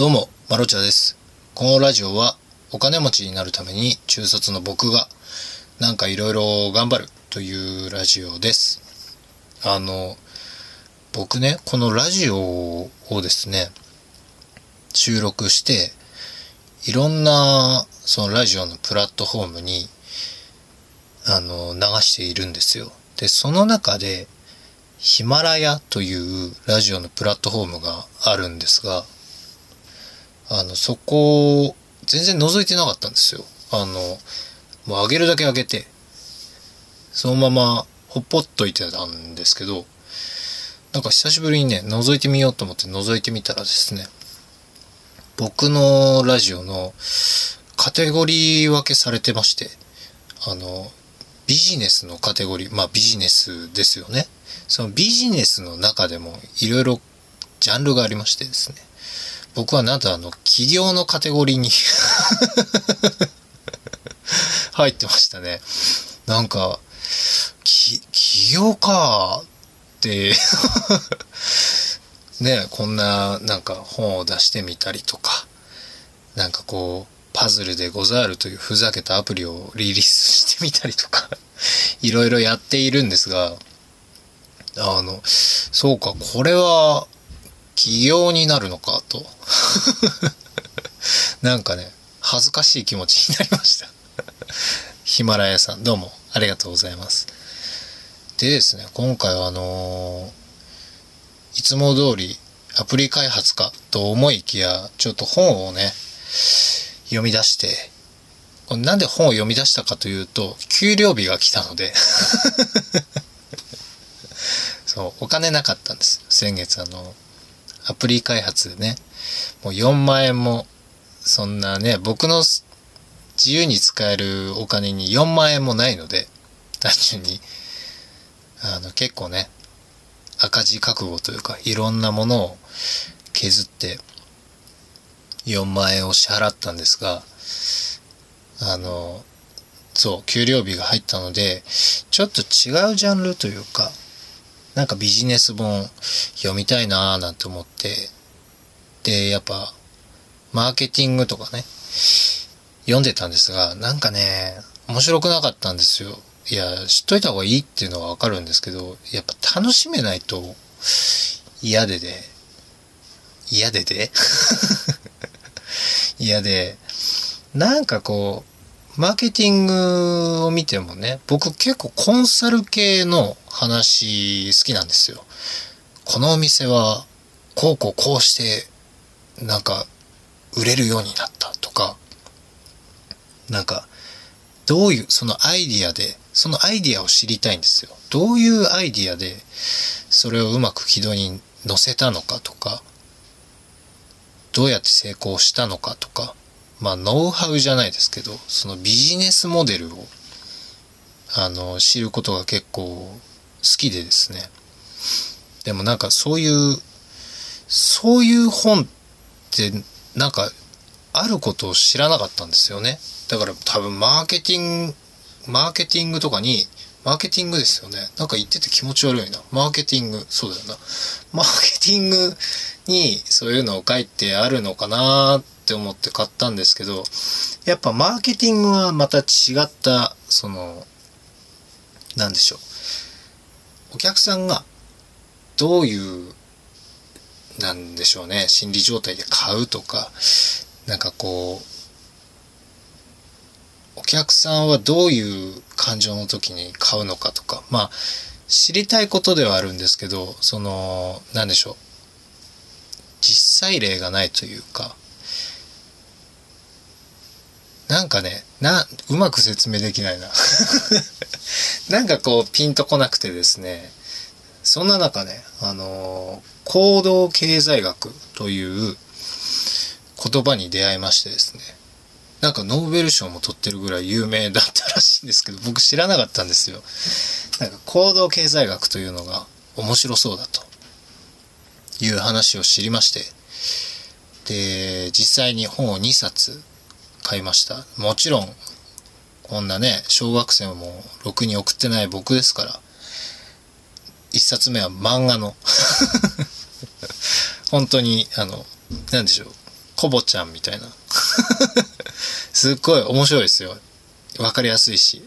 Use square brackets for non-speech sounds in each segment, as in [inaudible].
どうも、マロチャです。このラジオはお金持ちになるために中卒の僕がなんかいろいろ頑張るというラジオです。あの、僕ね、このラジオをですね、収録して、いろんなそのラジオのプラットフォームにあの流しているんですよ。で、その中でヒマラヤというラジオのプラットフォームがあるんですが、あの、そこを全然覗いてなかったんですよ。あの、もう上げるだけ上げて、そのままほっぽっといてたんですけど、なんか久しぶりにね、覗いてみようと思って覗いてみたらですね、僕のラジオのカテゴリー分けされてまして、あの、ビジネスのカテゴリー、まあビジネスですよね。そのビジネスの中でもいろいろジャンルがありましてですね。僕はなんとあの、企業のカテゴリーに [laughs] 入ってましたね。なんか、き、企業かって [laughs] ね、こんななんか本を出してみたりとか、なんかこう、パズルでござるというふざけたアプリをリリースしてみたりとか、[laughs] いろいろやっているんですが、あの、そうか、これは起業になるのかと。[laughs] なんかね、恥ずかしい気持ちになりました。[laughs] ヒマラヤさん、どうもありがとうございます。でですね、今回はあのいつも通りアプリ開発かと思いきや、ちょっと本をね、読み出して、これなんで本を読み出したかというと、給料日が来たので、[laughs] そう、お金なかったんです。先月あの、アプリ開発でね、もう4万円も、そんなね、僕の自由に使えるお金に4万円もないので、単純に、あの、結構ね、赤字覚悟というか、いろんなものを削って、4万円を支払ったんですが、あの、そう、給料日が入ったので、ちょっと違うジャンルというか、なんかビジネス本読みたいなーなんて思って、で、やっぱ、マーケティングとかね、読んでたんですが、なんかね、面白くなかったんですよ。いや、知っといた方がいいっていうのはわかるんですけど、やっぱ楽しめないと嫌でで、嫌でで？[laughs] 嫌で、なんかこう、マーケティングを見てもね、僕結構コンサル系の話好きなんですよ。このお店は、こうこうこうして、なんか、売れるようになったとか、なんか、どういう、そのアイディアで、そのアイディアを知りたいんですよ。どういうアイディアで、それをうまく軌道に乗せたのかとか、どうやって成功したのかとか、まあ、ノウハウじゃないですけど、そのビジネスモデルを、あの、知ることが結構きでですね。でもなんかそういう、そういう本って、なんか、あることを知らなかったんですよね。だから多分マーケティング、マーケティングとかに、マーケティングですよね。なんか言ってて気持ち悪いな。マーケティング、そうだよな。マーケティングにそういうのを書いてあるのかなって思って買ったんですけど、やっぱマーケティングはまた違った、その、なんでしょう。お客さんがどういう、なんでしょうね、心理状態で買うとか、なんかこう、お客さんはどういう感情の時に買うのかとか、まあ、知りたいことではあるんですけど、その、なんでしょう。実際例がないというか、なんかね、な、うまく説明できないな。[laughs] なんかこう、ピンとこなくてですね、そんな中ね、あの、行動経済学という言葉に出会いましてですね、なんかノーベル賞も取ってるぐらい有名だったらしいんですけど、僕知らなかったんですよ。なんか行動経済学というのが面白そうだという話を知りまして、で、実際に本を2冊買いました。もちろん、こんなね、小学生もろくに送ってない僕ですから、1冊目は漫画の、[laughs] 本当に、あの、なんでしょう、コボちゃんみたいな。[laughs] すっごい面白いですよ。わかりやすいし。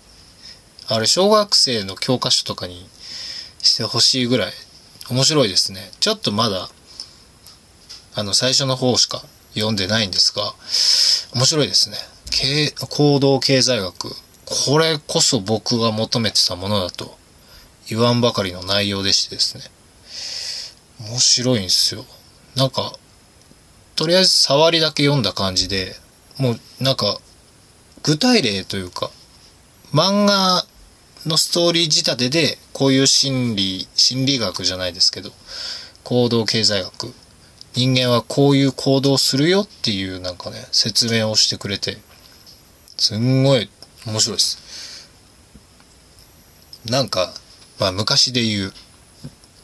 あれ、小学生の教科書とかにしてほしいぐらい面白いですね。ちょっとまだ、あの、最初の方しか読んでないんですが、面白いですね。行動経済学。これこそ僕が求めてたものだと言わんばかりの内容でしてですね。面白いんですよ。なんか、とりあえず触りだけ読んだ感じで、もうなんか、具体例というか、漫画のストーリー仕立てで、こういう心理、心理学じゃないですけど、行動経済学、人間はこういう行動するよっていうなんかね、説明をしてくれて、すんごい面白いです。なんか、まあ昔で言う、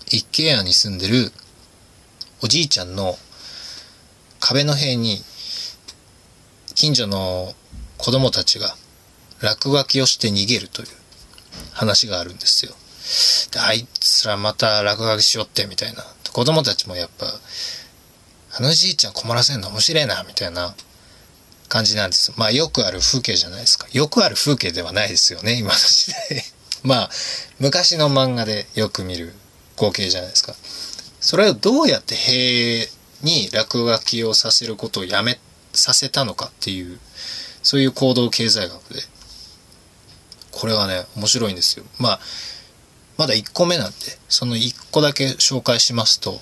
一軒家に住んでるおじいちゃんの壁の塀に近所の子供たちが落書きをして逃げるという話があるんですよ。であいつらまた落書きしよってみたいな。子供たちもやっぱ、あのじいちゃん困らせんの面白いな、みたいな感じなんです。まあよくある風景じゃないですか。よくある風景ではないですよね、今の時代。[laughs] まあ、昔の漫画でよく見る光景じゃないですか。それをどうやって塀に落書きをさせることをやめさせたのかっていう、そういう行動経済学で。これがね、面白いんですよ。まあ、まだ1個目なんで、その1個だけ紹介しますと、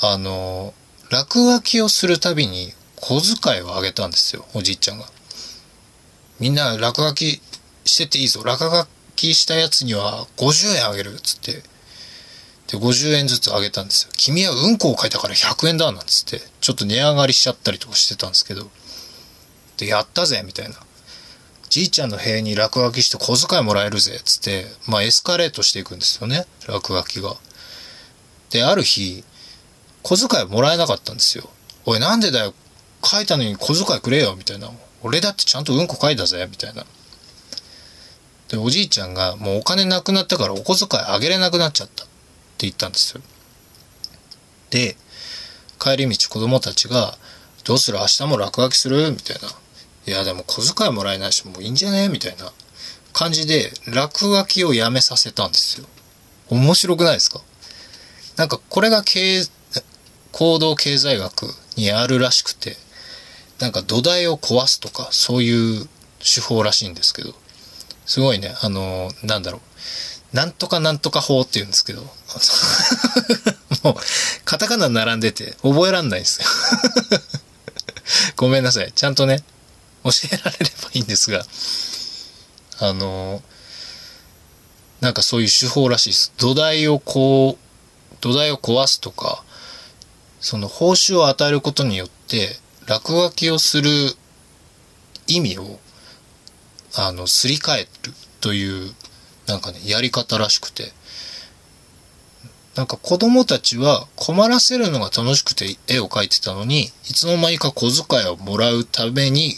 あの、落書きをするたびに小遣いをあげたんですよ、おじいちゃんが。みんな落書きしてていいぞ。落書きしたやつには50円あげるつって。で、50円ずつあげたんですよ。君はうんこを書いたから100円だなんつって、ちょっと値上がりしちゃったりとかしてたんですけど。で、やったぜみたいな。じいちゃんの塀に落書きして小遣いもらえるぜつって、まあエスカレートしていくんですよね。落書きが。で、ある日、小遣いもらえなかったんですよ。おい、なんでだよ。書いたのに小遣いくれよ。みたいな。俺だってちゃんとうんこ書いたぜ。みたいな。で、おじいちゃんがもうお金なくなったからお小遣いあげれなくなっちゃった。って言ったんですよ。で、帰り道子供たちが、どうする？明日も落書きする？みたいな。いや、でも小遣いもらえないし、もういいんじゃね？みたいな感じで、落書きをやめさせたんですよ。面白くないですか？なんかこれが経営、行動経済学にあるらしくて、なんか土台を壊すとか、そういう手法らしいんですけど、すごいね、あの、なんだろう。なんとかなんとか法って言うんですけど、[laughs] もう、カタカナ並んでて覚えらんないんですよ [laughs] ごめんなさい。ちゃんとね、教えられればいいんですが、あの、なんかそういう手法らしいです。土台をこう、土台を壊すとか、その報酬を与えることによって、落書きをする意味を、あの、すり替えるというなんかね、やり方らしくて。なんか子供たちは困らせるのが楽しくて絵を描いてたのに、いつの間にか小遣いをもらうために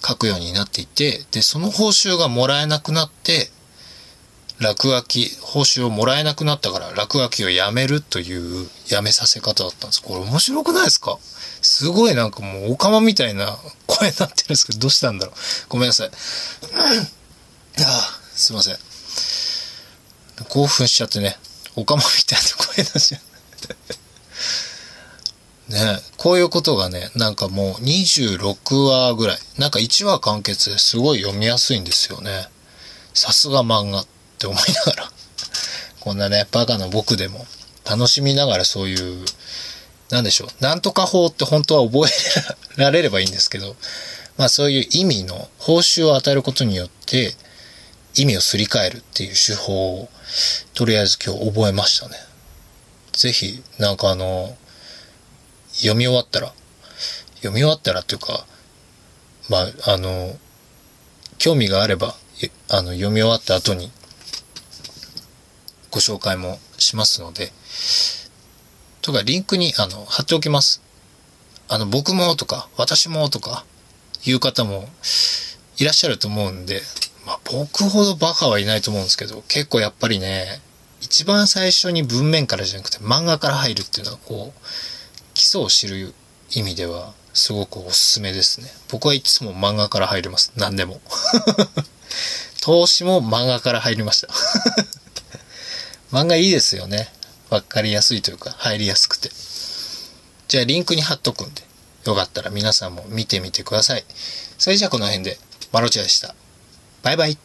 描くようになっていて、で、その報酬がもらえなくなって、落書き、報酬をもらえなくなったから落書きをやめるというやめさせ方だったんです。これ面白くないですか？すごいなんかもうオカマみたいな声になってるんですけど、どうしたんだろう？ごめんなさい。[clears throat] ああすいません。興奮しちゃってね、おかまみたいな声出しちゃう。[laughs] ねこういうことがね、なんかもう26話ぐらい、なんか1話完結ですごい読みやすいんですよね。さすが漫画って思いながら、[laughs] こんなね、バカな僕でも楽しみながらそういう、なんでしょう、なんとか法って本当は覚えられればいいんですけど、まあそういう意味の報酬を与えることによって、意味をすり替えるっていう手法を、とりあえず今日覚えましたね。ぜひ、なんかあの、読み終わったら、読み終わったらっていうか、まあ、あの、興味があれば、あの、読み終わった後に、ご紹介もしますので、とか、リンクに、あの、貼っておきます。あの、僕もとか、私もとか、いう方もいらっしゃると思うんで、まあ、僕ほどバカはいないと思うんですけど、結構やっぱりね、一番最初に文面からじゃなくて漫画から入るっていうのはこう、基礎を知る意味ではすごくおすすめですね。僕はいつも漫画から入ります。何でも。[laughs] 投資も漫画から入りました。漫画いいですよね。わかりやすいというか、入りやすくて。じゃあリンクに貼っとくんで、よかったら皆さんも見てみてください。それじゃあこの辺で、マロチアでした。バイバイ。